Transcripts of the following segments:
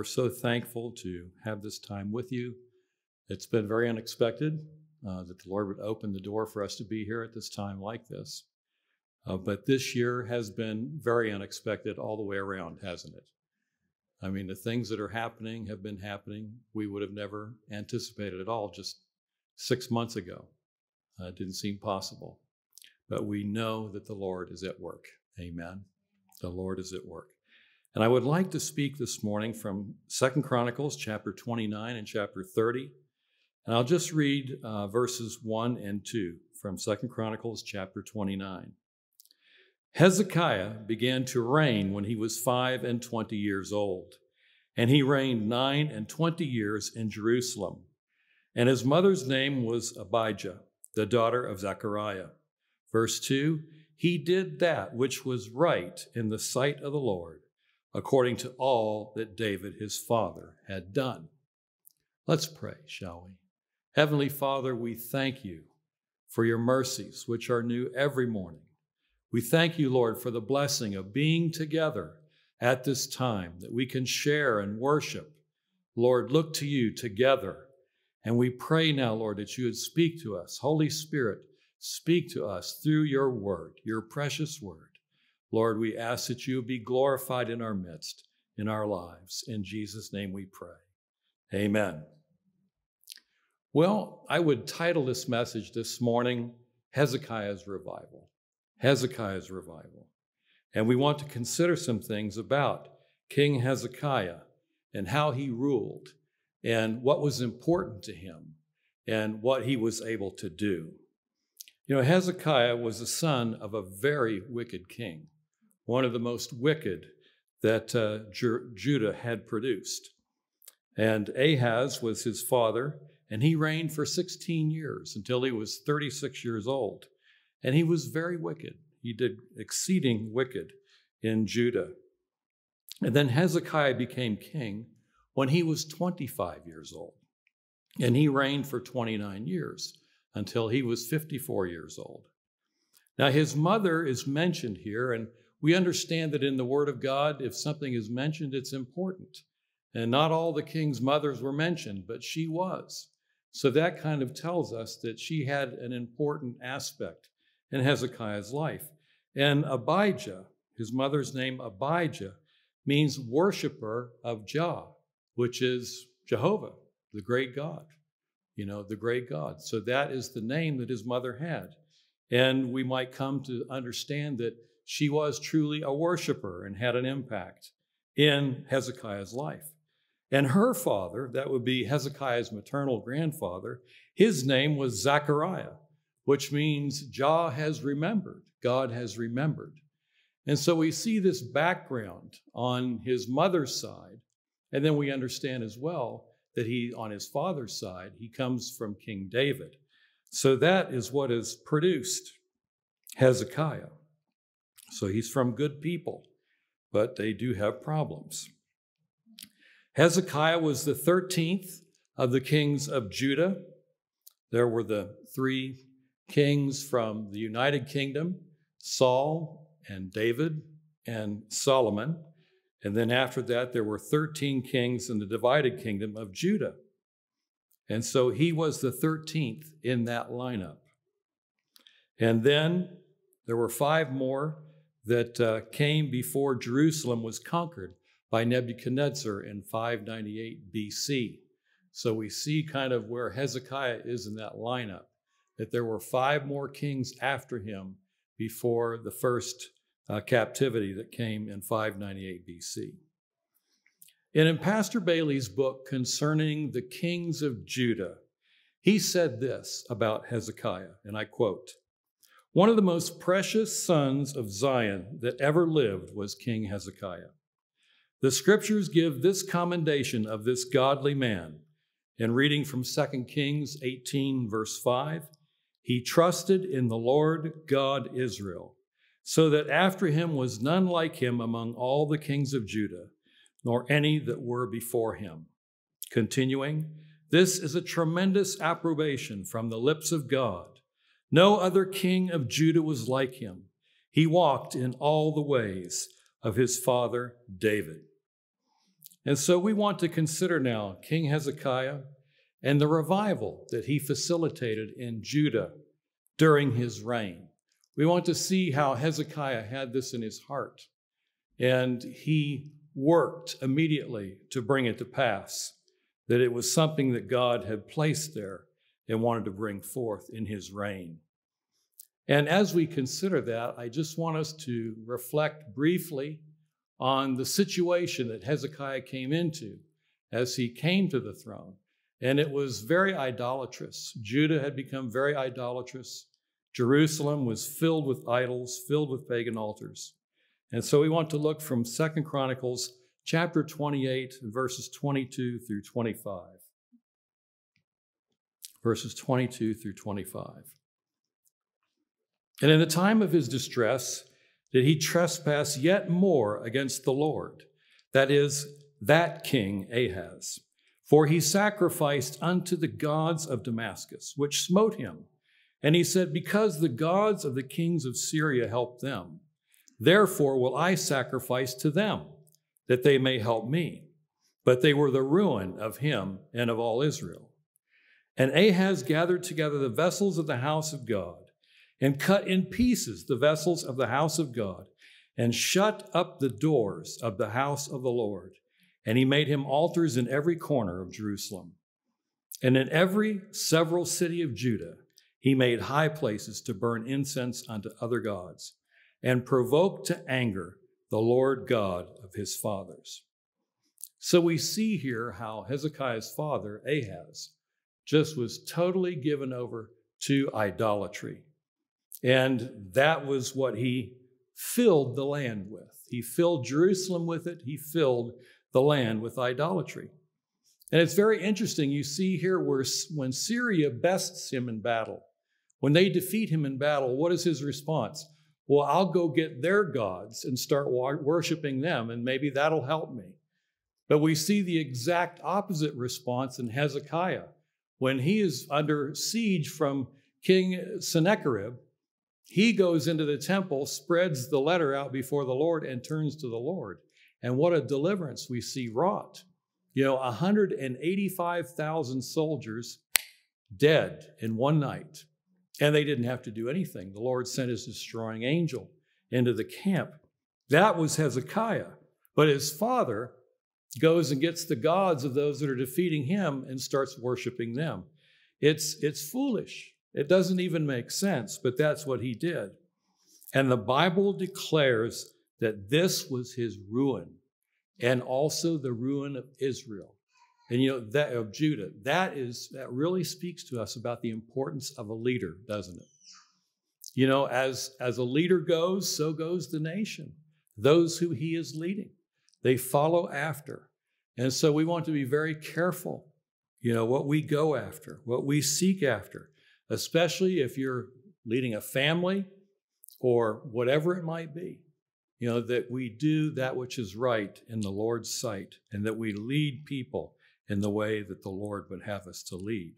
we're so thankful to have this time with you. It's been very unexpected uh, that the Lord would open the door for us to be here at this time like this. Uh, but this year has been very unexpected all the way around, hasn't it? I mean, the things that are happening have been happening we would have never anticipated at all just six months ago. Uh, it didn't seem possible. But we know that the Lord is at work. Amen. The Lord is at work. And I would like to speak this morning from Second Chronicles chapter 29 and chapter 30. And I'll just read uh, verses 1 and 2 from Second Chronicles chapter 29. Hezekiah began to reign when he was five and twenty years old, and he reigned nine and twenty years in Jerusalem. And his mother's name was Abijah, the daughter of Zechariah. Verse 2 He did that which was right in the sight of the Lord, according to all that David his father had done. Let's pray, shall we? Heavenly Father, we thank you for your mercies, which are new every morning. We thank you, Lord, for the blessing of being together at this time that we can share and worship. Lord, look to you together. And we pray now, Lord, that you would speak to us. Holy Spirit, speak to us through your word, your precious word. Lord, we ask that you be glorified in our midst, in our lives. In Jesus' name we pray. Amen. Well, I would title this message this morning Hezekiah's Revival. Hezekiah's revival. And we want to consider some things about King Hezekiah and how he ruled and what was important to him and what he was able to do. You know, Hezekiah was the son of a very wicked king, one of the most wicked that uh, Judah had produced. And Ahaz was his father, and he reigned for 16 years until he was 36 years old. And he was very wicked. He did exceeding wicked in Judah. And then Hezekiah became king when he was 25 years old. And he reigned for 29 years until he was 54 years old. Now, his mother is mentioned here, and we understand that in the Word of God, if something is mentioned, it's important. And not all the king's mothers were mentioned, but she was. So that kind of tells us that she had an important aspect in Hezekiah's life. And Abijah, his mother's name Abijah, means worshiper of Jah, which is Jehovah, the great God, you know, the great God. So that is the name that his mother had. And we might come to understand that she was truly a worshiper and had an impact in Hezekiah's life. And her father, that would be Hezekiah's maternal grandfather, his name was Zechariah which means Jah has remembered, God has remembered. And so we see this background on his mother's side, and then we understand as well that he, on his father's side, he comes from King David. So that is what has produced Hezekiah. So he's from good people, but they do have problems. Hezekiah was the 13th of the kings of Judah. There were the three kings from the United Kingdom Saul and David and Solomon. And then after that, there were 13 kings in the divided kingdom of Judah. And so he was the 13th in that lineup. And then there were five more that uh, came before Jerusalem was conquered by Nebuchadnezzar in 598 BC. So we see kind of where Hezekiah is in that lineup that there were five more kings after him before the first uh, captivity that came in 598 BC. And in Pastor Bailey's book concerning the kings of Judah, he said this about Hezekiah, and I quote One of the most precious sons of Zion that ever lived was King Hezekiah. The scriptures give this commendation of this godly man. In reading from 2 Kings 18, verse 5, he trusted in the Lord God Israel, so that after him was none like him among all the kings of Judah, nor any that were before him. Continuing, this is a tremendous approbation from the lips of God. No other king of Judah was like him. He walked in all the ways of his father David. And so we want to consider now King Hezekiah and the revival that he facilitated in Judah during his reign. We want to see how Hezekiah had this in his heart, and he worked immediately to bring it to pass, that it was something that God had placed there and wanted to bring forth in his reign. And as we consider that, I just want us to reflect briefly on the situation that Hezekiah came into as he came to the throne. And it was very idolatrous. Judah had become very idolatrous. Jerusalem was filled with idols, filled with pagan altars. And so we want to look from Second Chronicles chapter 28, verses 22 through 25. Verses 22 through 25. And in the time of his distress, did he trespass yet more against the Lord, that is, that king Ahaz. For he sacrificed unto the gods of Damascus, which smote him. And he said, Because the gods of the kings of Syria helped them, therefore will I sacrifice to them, that they may help me. But they were the ruin of him and of all Israel. And Ahaz gathered together the vessels of the house of God and cut in pieces the vessels of the house of God, and shut up the doors of the house of the Lord. And he made him altars in every corner of Jerusalem. And in every several city of Judah, he made high places to burn incense unto other gods, and provoked to anger the Lord God of his fathers. So we see here how Hezekiah's father, Ahaz, just was totally given over to idolatry. And that was what he filled the land with. He filled Jerusalem with it, he filled the land with idolatry. And it's very interesting. You see here where when Syria bests him in battle, when they defeat him in battle, what is his response? Well, I'll go get their gods and start worshiping them, and maybe that'll help me. But we see the exact opposite response in Hezekiah. When he is under siege from King Sennacherib, he goes into the temple, spreads the letter out before the Lord, and turns to the Lord. And what a deliverance we see wrought. You know, 185,000 soldiers dead in one night. And they didn't have to do anything. The Lord sent his destroying angel into the camp. That was Hezekiah. But his father goes and gets the gods of those that are defeating him and starts worshiping them. It's, it's foolish. It doesn't even make sense, but that's what he did. And the Bible declares that this was his ruin and also the ruin of Israel. And you know that of Judah. That is that really speaks to us about the importance of a leader, doesn't it? You know, as as a leader goes, so goes the nation. Those who he is leading, they follow after. And so we want to be very careful, you know, what we go after, what we seek after especially if you're leading a family or whatever it might be. You know, that we do that which is right in the Lord's sight and that we lead people in the way that the Lord would have us to lead.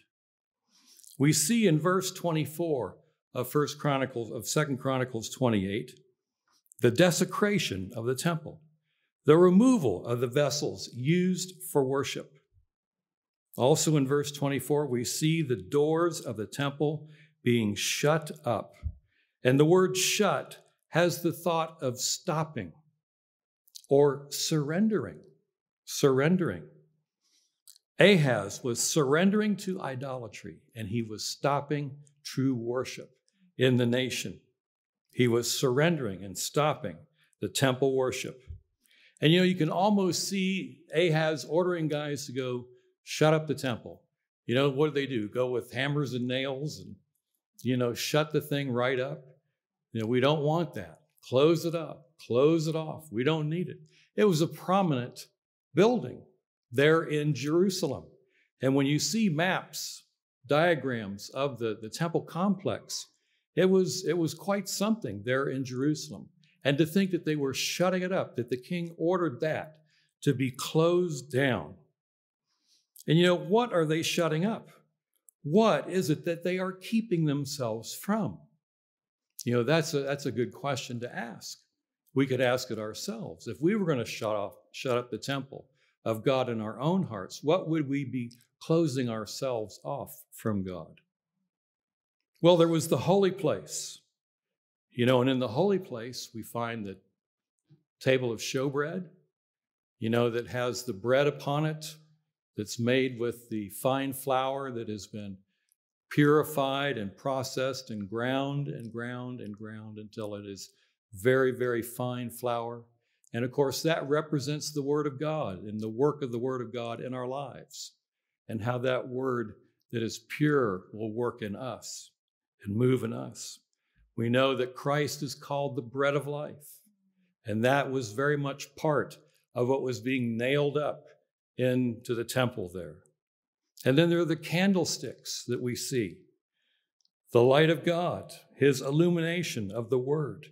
We see in verse 24 of First Chronicles of Second Chronicles 28 the desecration of the temple, the removal of the vessels used for worship, also in verse 24, we see the doors of the temple being shut up. And the word shut has the thought of stopping or surrendering. Surrendering. Ahaz was surrendering to idolatry and he was stopping true worship in the nation. He was surrendering and stopping the temple worship. And you know, you can almost see Ahaz ordering guys to go shut up the temple. You know, what do they do? Go with hammers and nails and, you know, shut the thing right up? You know, we don't want that. Close it up, close it off. We don't need it. It was a prominent building there in Jerusalem. And when you see maps, diagrams of the, the temple complex, it was, it was quite something there in Jerusalem. And to think that they were shutting it up, that the king ordered that to be closed down. And you know, what are they shutting up? What is it that they are keeping themselves from? You know, that's a, that's a good question to ask. We could ask it ourselves. If we were going to shut off, shut up the temple, of God in our own hearts, what would we be closing ourselves off from God? Well, there was the holy place. You know, and in the holy place, we find the table of showbread, you know, that has the bread upon it that's made with the fine flour that has been purified and processed and ground and ground and ground until it is very, very fine flour. And of course, that represents the Word of God and the work of the Word of God in our lives, and how that Word that is pure will work in us and move in us. We know that Christ is called the bread of life, and that was very much part of what was being nailed up into the temple there. And then there are the candlesticks that we see the light of God, his illumination of the word,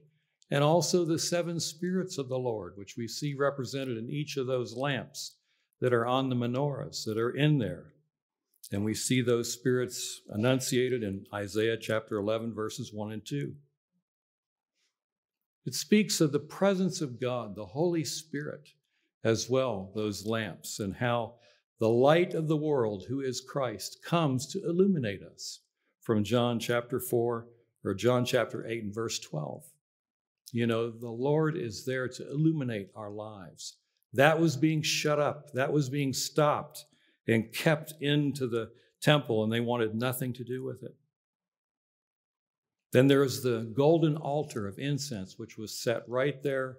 and also the seven spirits of the Lord, which we see represented in each of those lamps that are on the menorahs that are in there. And we see those spirits enunciated in Isaiah chapter 11, verses 1 and 2. It speaks of the presence of God, the Holy Spirit, as well, those lamps, and how the light of the world, who is Christ, comes to illuminate us from John chapter 4 or John chapter 8 and verse 12. You know, the Lord is there to illuminate our lives. That was being shut up, that was being stopped and kept into the temple, and they wanted nothing to do with it. Then there's the golden altar of incense, which was set right there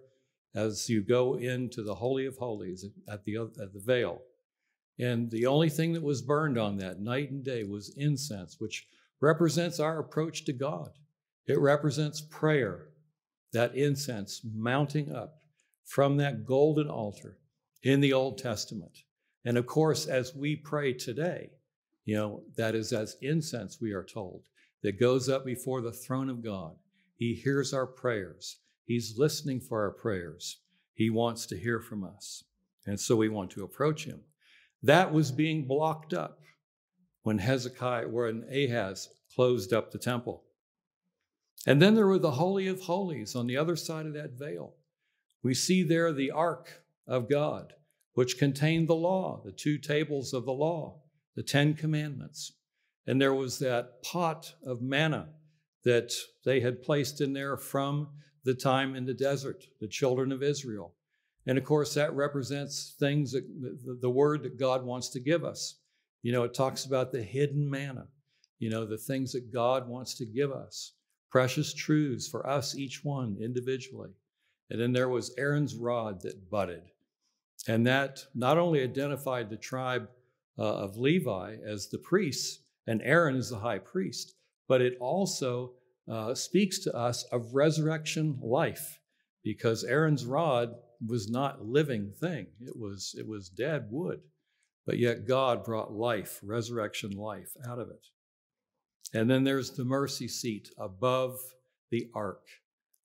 as you go into the Holy of Holies at the, at the veil. And the only thing that was burned on that night and day was incense, which represents our approach to God. It represents prayer, that incense mounting up from that golden altar in the Old Testament. And of course, as we pray today, you know, that is as incense, we are told, that goes up before the throne of God. He hears our prayers. He's listening for our prayers. He wants to hear from us. And so we want to approach him. That was being blocked up when Hezekiah, when Ahaz closed up the temple. And then there were the Holy of Holies on the other side of that veil. We see there the Ark of God which contained the law, the two tables of the law, the Ten Commandments. And there was that pot of manna that they had placed in there from the time in the desert, the children of Israel. And of course, that represents things that the, word that God wants to give us. You know, it talks about the hidden manna, you know, the things that God wants to give us, precious truths for us, each one individually. And then there was Aaron's rod that budded. And that not only identified the tribe uh, of Levi as the priests, and Aaron as the high priest, but it also uh, speaks to us of resurrection life, because Aaron's rod was not living thing; it was it was dead wood, but yet God brought life, resurrection life, out of it. And then there's the mercy seat above the ark,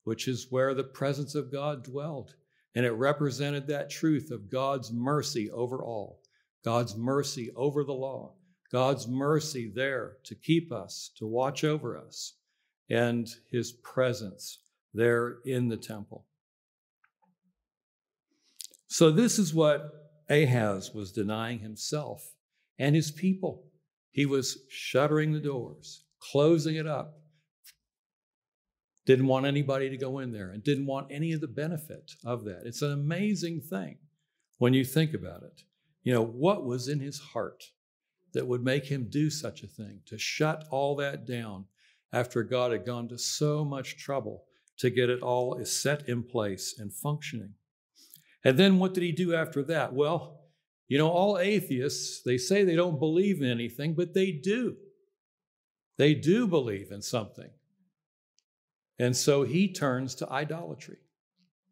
which is where the presence of God dwelled. And it represented that truth of God's mercy over all, God's mercy over the law, God's mercy there to keep us, to watch over us, and his presence there in the temple. So, this is what Ahaz was denying himself and his people. He was shuttering the doors, closing it up, didn't want anybody to go in there and didn't want any of the benefit of that. It's an amazing thing when you think about it. You know, what was in his heart that would make him do such a thing, to shut all that down after God had gone to so much trouble to get it all set in place and functioning? And then what did he do after that? Well, you know, all atheists, they say they don't believe in anything, but they do. They do believe in something. And so he turns to idolatry.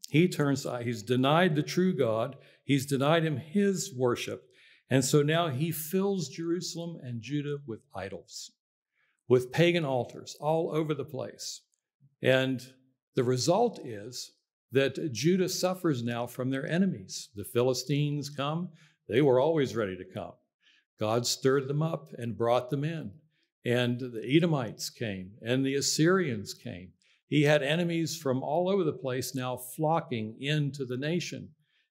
He turns he's denied the true God, he's denied him his worship. And so now he fills Jerusalem and Judah with idols, with pagan altars all over the place. And the result is that Judah suffers now from their enemies. The Philistines come, they were always ready to come. God stirred them up and brought them in. And the Edomites came, and the Assyrians came, he had enemies from all over the place now flocking into the nation.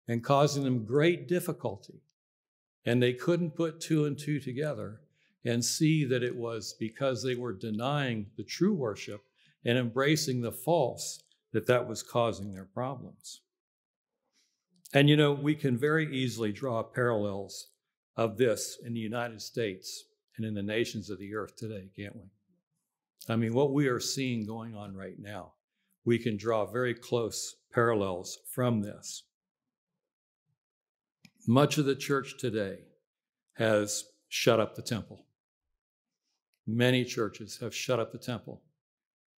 and causing them great difficulty. And they couldn't put two and two together and see that it was because they were denying the true worship and embracing the false that that was causing their problems. And you know, we can very easily draw parallels of this in the United States and in the nations of the earth today, can't we? I mean, what we are seeing going on right now, we can draw very close parallels from this. Much of the church today has shut up the temple. Many churches have shut up the temple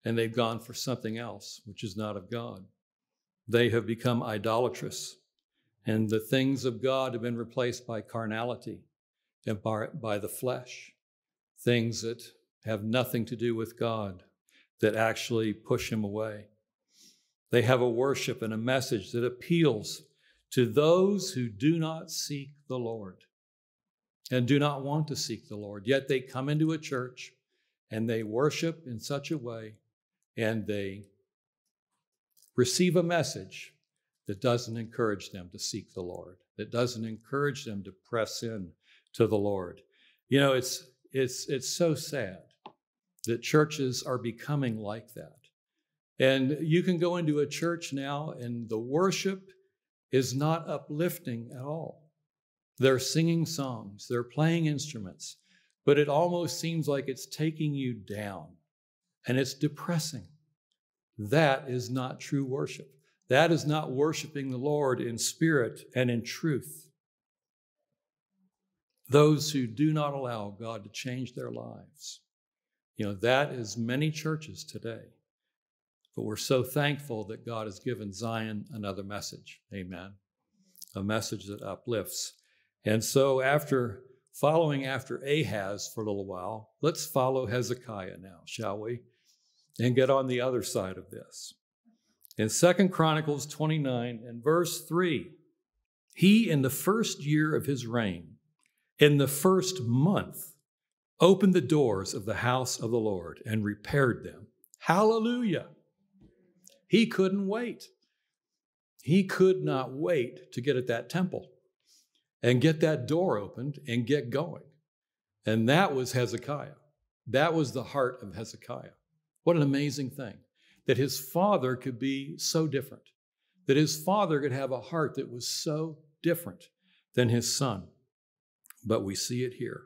and they've gone for something else, which is not of God. They have become idolatrous, and the things of God have been replaced by carnality and by, by the flesh, things that have nothing to do with God, that actually push Him away. They have a worship and a message that appeals to those who do not seek the Lord and do not want to seek the Lord. Yet they come into a church and they worship in such a way and they receive a message that doesn't encourage them to seek the Lord, that doesn't encourage them to press in to the Lord. You know, it's it's it's so sad that churches are becoming like that. And you can go into a church now and the worship is not uplifting at all. They're singing songs, they're playing instruments, but it almost seems like it's taking you down and it's depressing. That is not true worship. That is not worshiping the Lord in spirit and in truth. Those who do not allow God to change their lives. You know, that is many churches today. But we're so thankful that God has given Zion another message. Amen. A message that uplifts. And so, after following after Ahaz for a little while, let's follow Hezekiah now, shall we? And get on the other side of this. In Second Chronicles 29 and verse 3, he in the first year of his reign, in the first month, opened the doors of the house of the Lord and repaired them. Hallelujah. He couldn't wait. He could not wait to get at that temple and get that door opened and get going. And that was Hezekiah. That was the heart of Hezekiah. What an amazing thing that his father could be so different, that his father could have a heart that was so different than his son. But we see it here.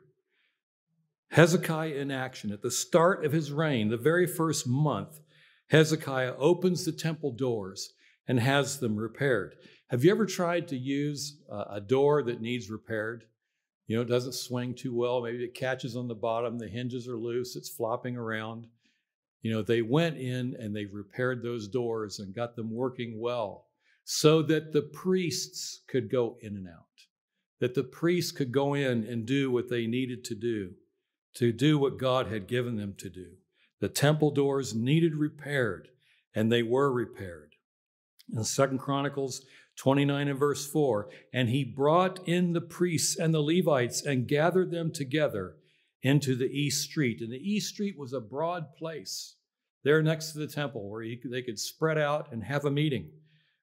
Hezekiah in action. At the start of his reign, the very first month, Hezekiah opens the temple doors and has them repaired. Have you ever tried to use a door that needs repaired? You know, it doesn't swing too well. Maybe it catches on the bottom, the hinges are loose, it's flopping around. You know, they went in and they repaired those doors and got them working well so that the priests could go in and out, that the priests could go in and do what they needed to do, to do what God had given them to do. The temple doors needed repaired, and they were repaired. In Second Chronicles 29 and verse 4, and he brought in the priests and the Levites and gathered them together into the east street. And the east street was a broad place there next to the temple where he, they could spread out and have a meeting.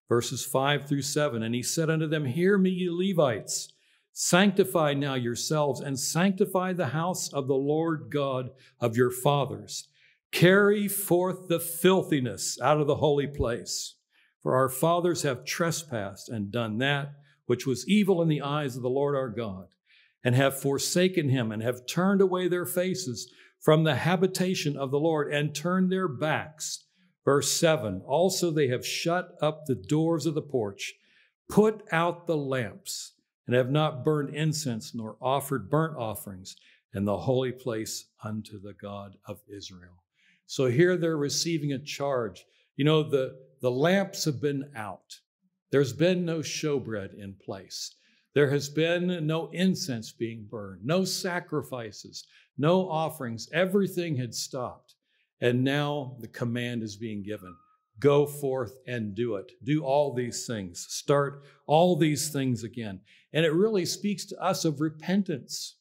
Verses 5 through 7. And he said unto them, Hear me, ye Levites. Sanctify now yourselves and sanctify the house of the Lord God of your fathers. Carry forth the filthiness out of the holy place. For our fathers have trespassed and done that which was evil in the eyes of the Lord our God, and have forsaken him, and have turned away their faces from the habitation of the Lord, and turned their backs. Verse 7 Also they have shut up the doors of the porch, put out the lamps, and have not burned incense nor offered burnt offerings in the holy place unto the God of Israel. So here they're receiving a charge you know, the, the lamps have been out. There's been no showbread in place. There has been no incense being burned, no sacrifices, no offerings. Everything had stopped. And now the command is being given go forth and do it. Do all these things. Start all these things again. And it really speaks to us of repentance.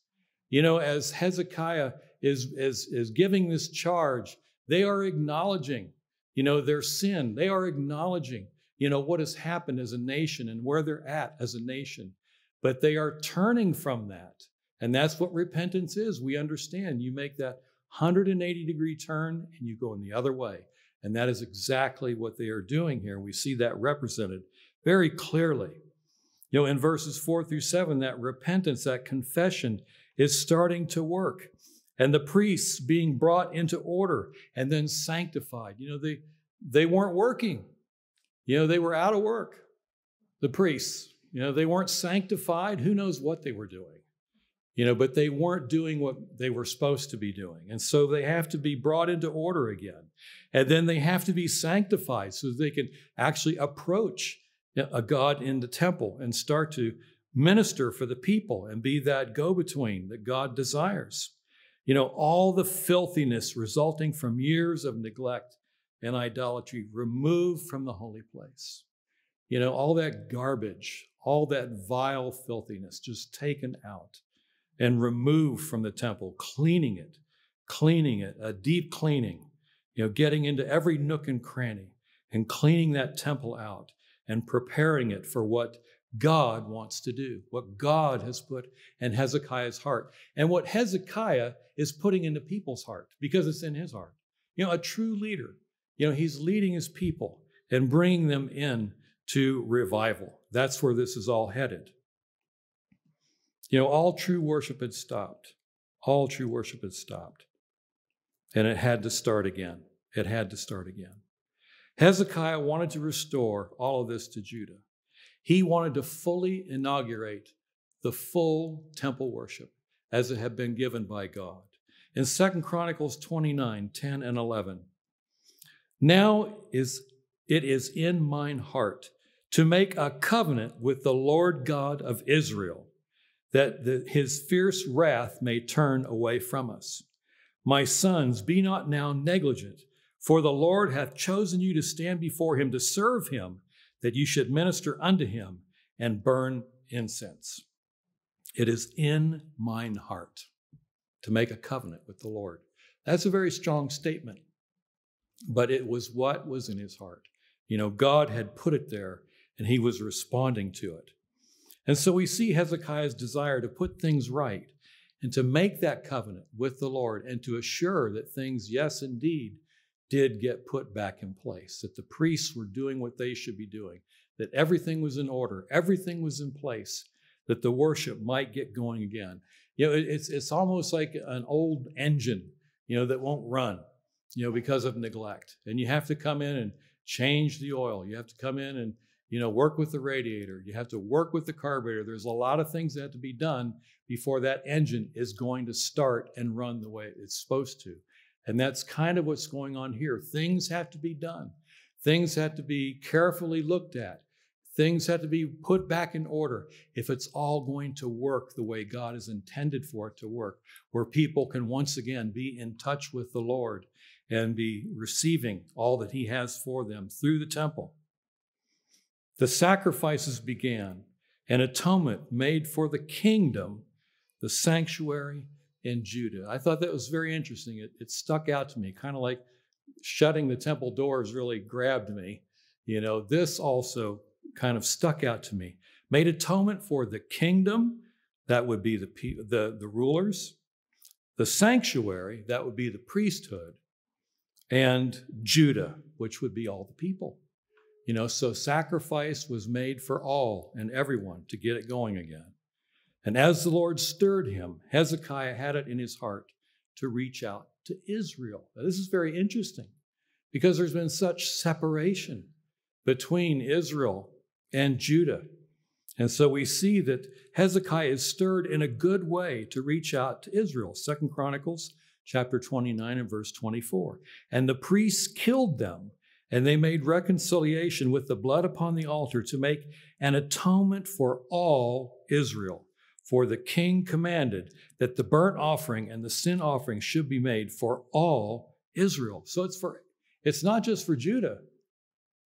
You know, as Hezekiah is, is, is giving this charge, they are acknowledging you know, their sin. They are acknowledging you know, what has happened as a nation and where they're at as a nation. But they are turning from that. And that's what repentance is. We understand you make that 180 degree turn and you go in the other way. And that is exactly what they are doing here. We see that represented very clearly. You know, in verses four through seven, that repentance, that confession is starting to work. And the priests being brought into order and then sanctified. You know, they, they weren't working. You know, they were out of work, the priests. You know, they weren't sanctified. Who knows what they were doing? You know, but they weren't doing what they were supposed to be doing. And so they have to be brought into order again. And then they have to be sanctified so that they can actually approach a God in the temple and start to minister for the people and be that go between that God desires. You know, all the filthiness resulting from years of neglect and idolatry removed from the holy place. You know, all that garbage, all that vile filthiness just taken out and removed from the temple, cleaning it, cleaning it, a deep cleaning, you know, getting into every nook and cranny and cleaning that temple out and preparing it for what God wants to do, what God has put in Hezekiah's heart, and what Hezekiah is putting into people's heart because it's in his heart. You know, a true leader, you know, he's leading his people and bringing them in to revival. That's where this is all headed. You know, all true worship had stopped. All true worship had stopped. And it had to start again. It had to start again. Hezekiah wanted to restore all of this to Judah. He wanted to fully inaugurate the full temple worship as it had been given by God. In 2 Chronicles 29 10 and 11, now is it is in mine heart to make a covenant with the Lord God of Israel, that the, his fierce wrath may turn away from us. My sons, be not now negligent, for the Lord hath chosen you to stand before him to serve him that you should minister unto him and burn incense. It is in mine heart to make a covenant with the Lord. That's a very strong statement, but it was what was in his heart. You know, God had put it there and he was responding to it. And so we see Hezekiah's desire to put things right and to make that covenant with the Lord and to assure that things, yes, indeed, did get put back in place, that the priests were doing what they should be doing, that everything was in order, everything was in place, that the worship might get going again. You know, it's, it's almost like an old engine, you know, that won't run, you know, because of neglect. And you have to come in and change the oil. You have to come in and, you know, work with the radiator. You have to work with the carburetor. There's a lot of things that have to be done before that engine is going to start and run the way it's supposed to. And that's kind of what's going on here. Things have to be done, things have to be carefully looked at, things have to be put back in order if it's all going to work the way God has intended for it to work, where people can once again be in touch with the Lord and be receiving all that He has for them through the temple. The sacrifices began, an atonement made for the kingdom, the sanctuary, in Judah. I thought that was very interesting. It, it stuck out to me, kind of like shutting the temple doors really grabbed me. You know, this also kind of stuck out to me. Made atonement for the kingdom, that would be the, the, the rulers, the sanctuary, that would be the priesthood, and Judah, which would be all the people. You know, so sacrifice was made for all and everyone to get it going again. And as the Lord stirred him, Hezekiah had it in his heart to reach out to Israel. Now, this is very interesting because there's been such separation between Israel and Judah. And so we see that Hezekiah is stirred in a good way to reach out to Israel. Second Chronicles chapter 29 and verse 24. And the priests killed them, and they made reconciliation with the blood upon the altar to make an atonement for all Israel. For the king commanded that the burnt offering and the sin offering should be made for all Israel. So it's for it's not just for Judah.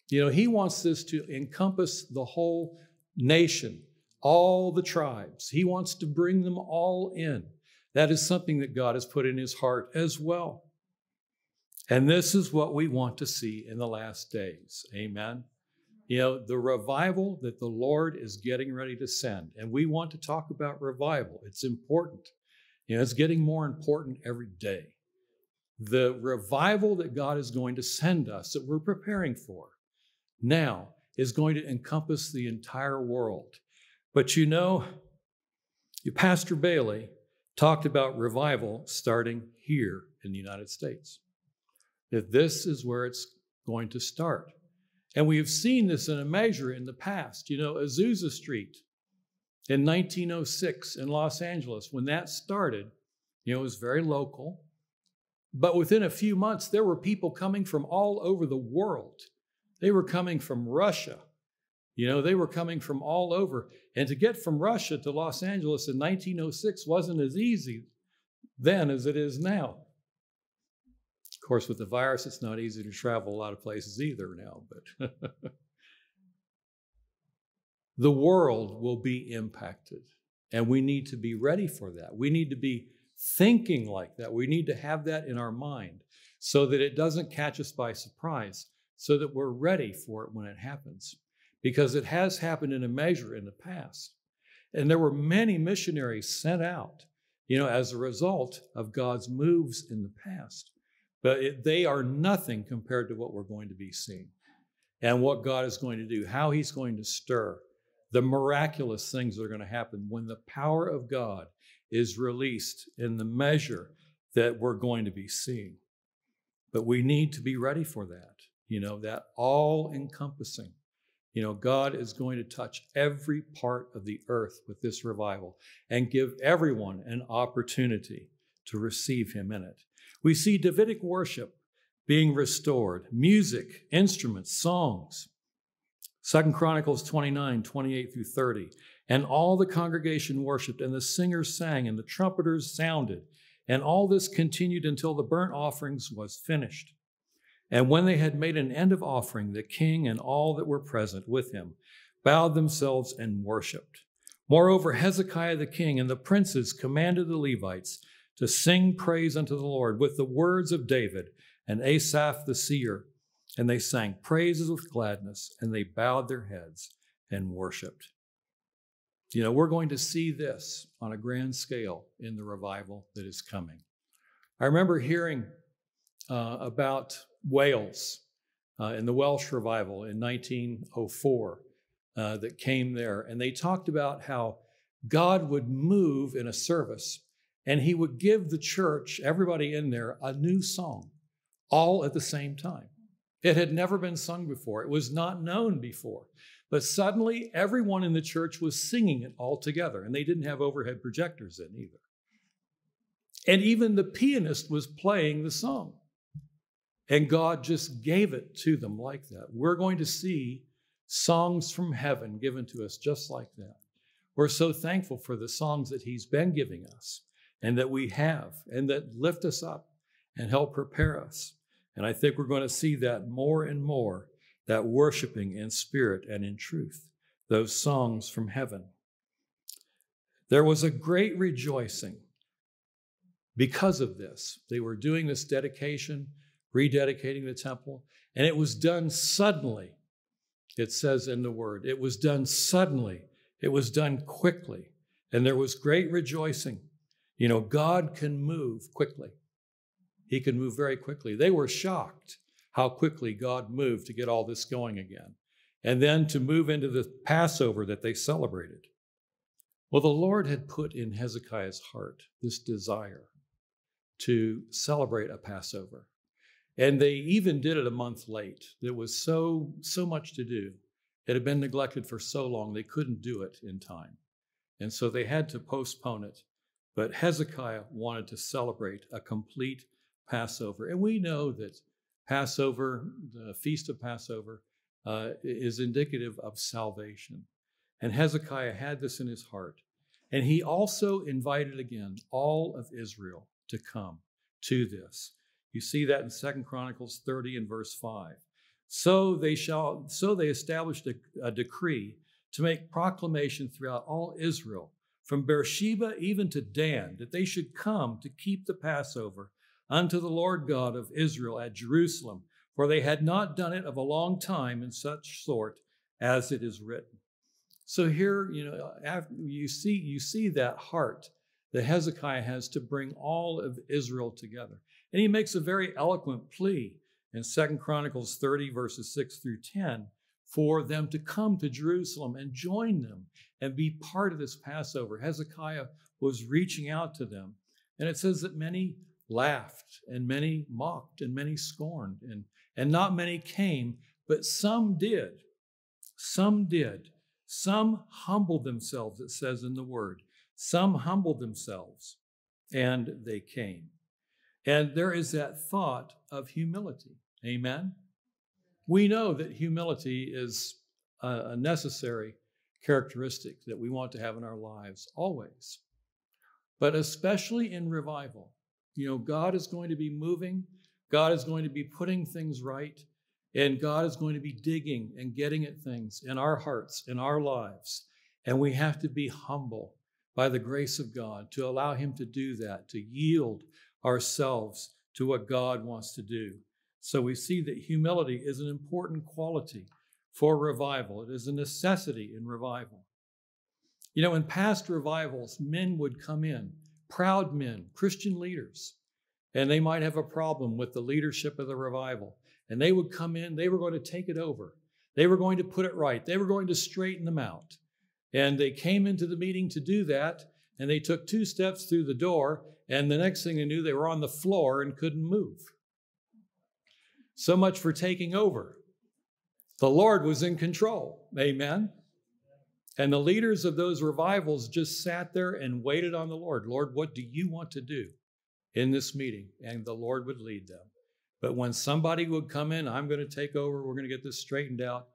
You know, he wants this to encompass the whole nation, all the tribes. He wants to bring them all in. That is something that God has put in his heart as well. And this is what we want to see in the last days. Amen. You know, the revival that the Lord is getting ready to send. And we want to talk about revival. It's important. You know, it's getting more important every day. The revival that God is going to send us, that we're preparing for now, is going to encompass the entire world. But you know, Pastor Bailey talked about revival starting here in the United States. That this is where it's going to start. And we have seen this in a measure in the past. You know, Azusa Street in 1906 in Los Angeles, when that started, you know, it was very local. But within a few months, there were people coming from all over the world. They were coming from Russia. You know, they were coming from all over. And to get from Russia to Los Angeles in 1906 wasn't as easy then as it is now. Of course, with the virus, it's not easy to travel a lot of places either now, but the world will be impacted. And we need to be ready for that. We need to be thinking like that. We need to have that in our mind so that it doesn't catch us by surprise, so that we're ready for it when it happens. Because it has happened in a measure in the past. And there were many missionaries sent out, you know, as a result of God's moves in the past. But it, they are nothing compared to what we're going to be seeing and what God is going to do, how He's going to stir, the miraculous things that are going to happen when the power of God is released in the measure that we're going to be seeing. But we need to be ready for that, you know, that all encompassing. You know, God is going to touch every part of the earth with this revival and give everyone an opportunity to receive Him in it. We see Davidic worship being restored, music, instruments, songs. Second Chronicles 29, 28 through 30. And all the congregation worshiped, and the singers sang, and the trumpeters sounded. And all this continued until the burnt offerings was finished. And when they had made an end of offering, the king and all that were present with him bowed themselves and worshiped. Moreover, Hezekiah the king and the princes commanded the Levites to sing praise unto the Lord with the words of David and Asaph the seer. And they sang praises with gladness, and they bowed their heads and worshiped. You know, we're going to see this on a grand scale in the revival that is coming. I remember hearing uh, about Wales uh, in the Welsh revival in 1904 uh, that came there, and they talked about how God would move in a service and he would give the church, everybody in there, a new song all at the same time. It had never been sung before, it was not known before. But suddenly, everyone in the church was singing it all together, and they didn't have overhead projectors in either. And even the pianist was playing the song. And God just gave it to them like that. We're going to see songs from heaven given to us just like that. We're so thankful for the songs that He's been giving us and that we have and that lift us up and help prepare us. And I think we're going to see that more and more that worshiping in spirit and in truth, those songs from heaven. There was a great rejoicing because of this. They were doing this dedication, rededicating the temple, and it was done suddenly. It says in the word, it was done suddenly, it was done quickly, and there was great rejoicing. You know, God can move quickly. He can move very quickly. They were shocked how quickly God moved to get all this going again. And then to move into the Passover that they celebrated. Well, the Lord had put in Hezekiah's heart this desire to celebrate a Passover. And they even did it a month late. There was so, so much to do. It had been neglected for so long, they couldn't do it in time. And so they had to postpone it. But Hezekiah wanted to celebrate a complete Passover. And we know that Passover, the Feast of Passover, uh, is indicative of salvation. And Hezekiah had this in his heart. And he also invited again all of Israel to come to this. You see that in Second Chronicles 30 and verse 5. So they shall so they established a, a decree to make proclamation throughout all Israel, from Beersheba even to Dan, that they should come to keep the Passover unto the Lord God of Israel at Jerusalem, for they had not done it of a long time in such sort as it is written. So here, you know, you see, you see that heart that Hezekiah has to bring all of Israel together. And he makes a very eloquent plea in Second Chronicles 30, verses 6 through 10, for them to come to Jerusalem and join them and be part of this Passover. Hezekiah was reaching out to them. And it says that many laughed and many mocked and many scorned and, and not many came, but some did. Some did. Some humbled themselves, it says in the word. Some humbled themselves and they came. And there is that thought of humility. Amen. We know that humility is a necessary characteristic that we want to have in our lives always. But especially in revival, you know, God is going to be moving, God is going to be putting things right, and God is going to be digging and getting at things in our hearts, in our lives. And we have to be humble by the grace of God to allow Him to do that, to yield ourselves to what God wants to do. So we see that humility is an important quality for revival, it is a necessity in revival. You know, in past revivals, men would come in, proud men, Christian leaders, and they might have a problem with the leadership of the revival. And they would come in, they were going to take it over. They were going to put it right. They were going to straighten them out. And they came into the meeting to do that, and they took two steps through the door, and the next thing they knew, they were on the floor and couldn't move. So much for taking over. The Lord was in control. Amen. And the leaders of those revivals just sat there and waited on the Lord. Lord, what do you want to do in this meeting? And the Lord would lead them. But when somebody would come in, I'm going to take over, we're going to get this straightened out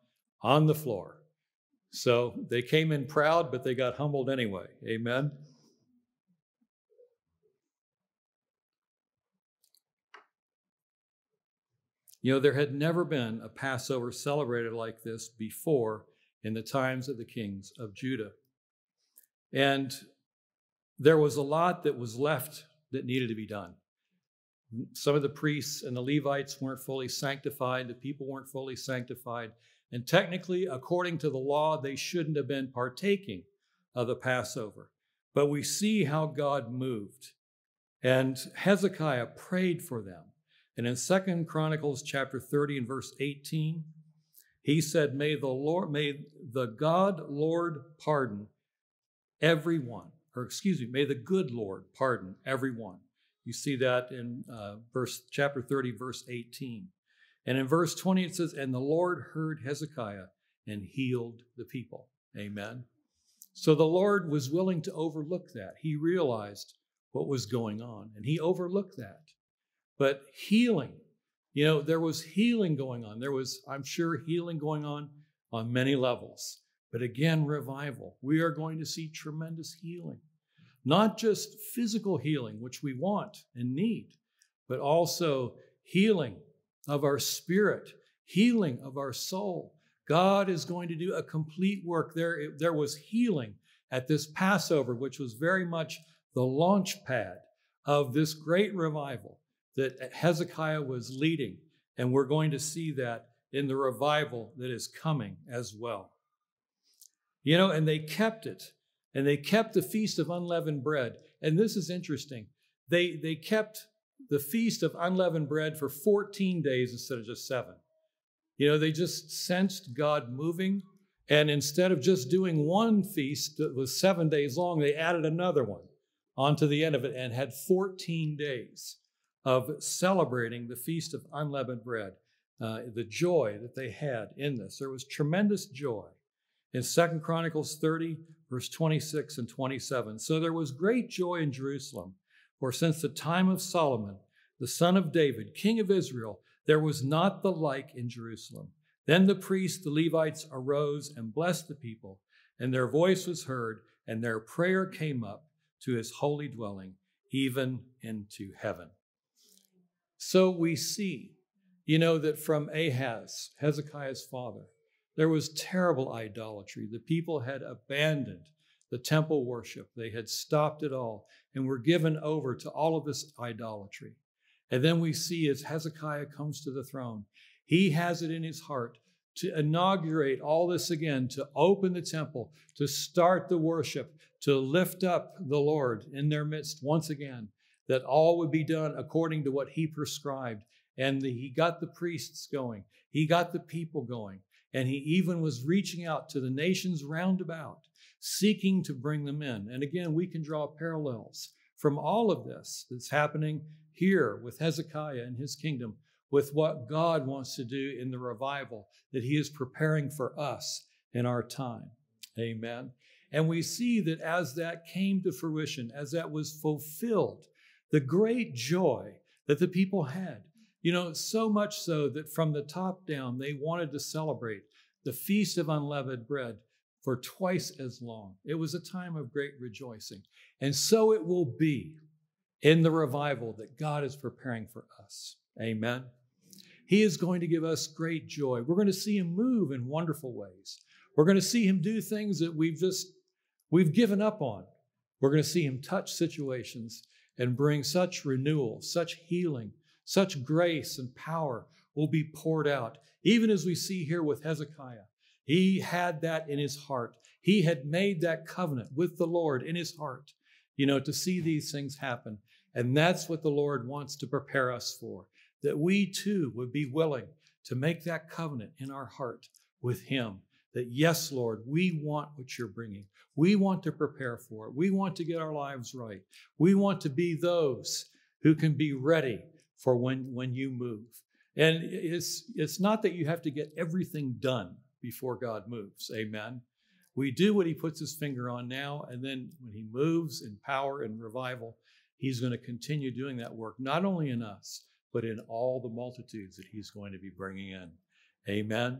on the floor. So they came in proud, but they got humbled anyway. Amen. You know, there had never been a Passover celebrated like this before in the times of the kings of Judah. And there was a lot that was left that needed to be done. Some of the priests and the Levites weren't fully sanctified, the people weren't fully sanctified. And technically, according to the law, they shouldn't have been partaking of the Passover. But we see how God moved. And Hezekiah prayed for them. And in Second Chronicles chapter 30 and verse 18, he said, May the Lord, may the God Lord pardon everyone, or excuse me, may the good Lord pardon everyone. You see that in uh, verse chapter 30, verse 18. And in verse 20, it says, And the Lord heard Hezekiah and healed the people. Amen. So the Lord was willing to overlook that. He realized what was going on, and he overlooked that. But healing, you know, there was healing going on. There was, I'm sure, healing going on on many levels. But again, revival. We are going to see tremendous healing. Not just physical healing, which we want and need, but also healing of our spirit, healing of our soul. God is going to do a complete work. There, there was healing at this Passover, which was very much the launch pad of this great revival that Hezekiah was leading. And we're going to see that in the revival that is coming as well. You know, and they kept it, and they kept the feast of unleavened bread. And this is interesting. They, they kept the feast of unleavened bread for 14 days instead of just seven. You know, they just sensed God moving. And instead of just doing one feast that was seven days long, they added another one onto the end of it and had 14 days of celebrating the Feast of Unleavened Bread, uh, the joy that they had in this. There was tremendous joy in Second Chronicles 30, verse 26 and 27. So there was great joy in Jerusalem, for since the time of Solomon, the son of David, king of Israel, there was not the like in Jerusalem. Then the priests, the Levites, arose and blessed the people, and their voice was heard, and their prayer came up to his holy dwelling, even into heaven. So we see, you know, that from Ahaz, Hezekiah's father, there was terrible idolatry. The people had abandoned the temple worship, they had stopped it all and were given over to all of this idolatry. And then we see as Hezekiah comes to the throne, he has it in his heart to inaugurate all this again, to open the temple, to start the worship, to lift up the Lord in their midst once again, that all would be done according to what He prescribed. And the, He got the priests going, He got the people going, and He even was reaching out to the nations round about, seeking to bring them in. And again, we can draw parallels from all of this that's happening here with Hezekiah and his kingdom with what God wants to do in the revival that He is preparing for us in our time. Amen. And we see that as that came to fruition, as that was fulfilled, the great joy that the people had. You know, so much so that from the top down, they wanted to celebrate the Feast of Unleavened Bread for twice as long. It was a time of great rejoicing. And so it will be in the revival that God is preparing for us. Amen. He is going to give us great joy. We're going to see him move in wonderful ways. We're going to see him do things that we've just we've given up on. We're going to see him touch situations and bring such renewal, such healing, such grace and power will be poured out. Even as we see here with Hezekiah, he had that in his heart. He had made that covenant with the Lord in his heart, you know, to see these things happen. And that's what the Lord wants to prepare us for that we too would be willing to make that covenant in our heart with Him. That, yes, Lord, we want what you're bringing. We want to prepare for it. We want to get our lives right. We want to be those who can be ready for when, when you move. And it's, it's not that you have to get everything done before God moves. Amen. We do what He puts His finger on now, and then when He moves in power and revival, He's going to continue doing that work, not only in us, but in all the multitudes that he's going to be bringing in. Amen.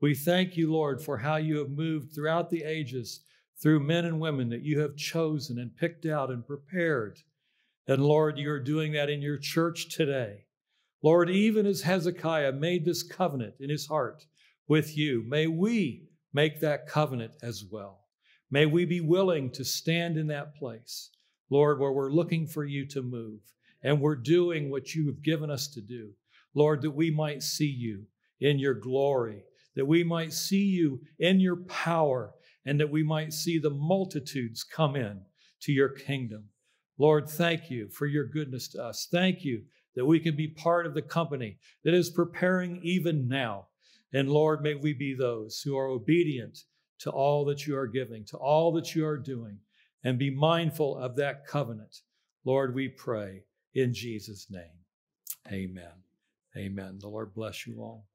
We thank you, Lord, for how you have moved throughout the ages through men and women that you have chosen and picked out and prepared. And Lord, you are doing that in your church today. Lord, even as Hezekiah made this covenant in his heart with you, may we make that covenant as well. May we be willing to stand in that place, Lord, where we're looking for you to move and we're doing what you have given us to do. Lord, that we might see you in your glory, that we might see you in your power, and that we might see the multitudes come in to your kingdom. Lord, thank you for your goodness to us. Thank you that we can be part of the company that is preparing even now. And Lord, may we be those who are obedient to all that you are giving, to all that you are doing, and be mindful of that covenant. Lord, we pray in Jesus' name. Amen. Amen. The Lord bless you all.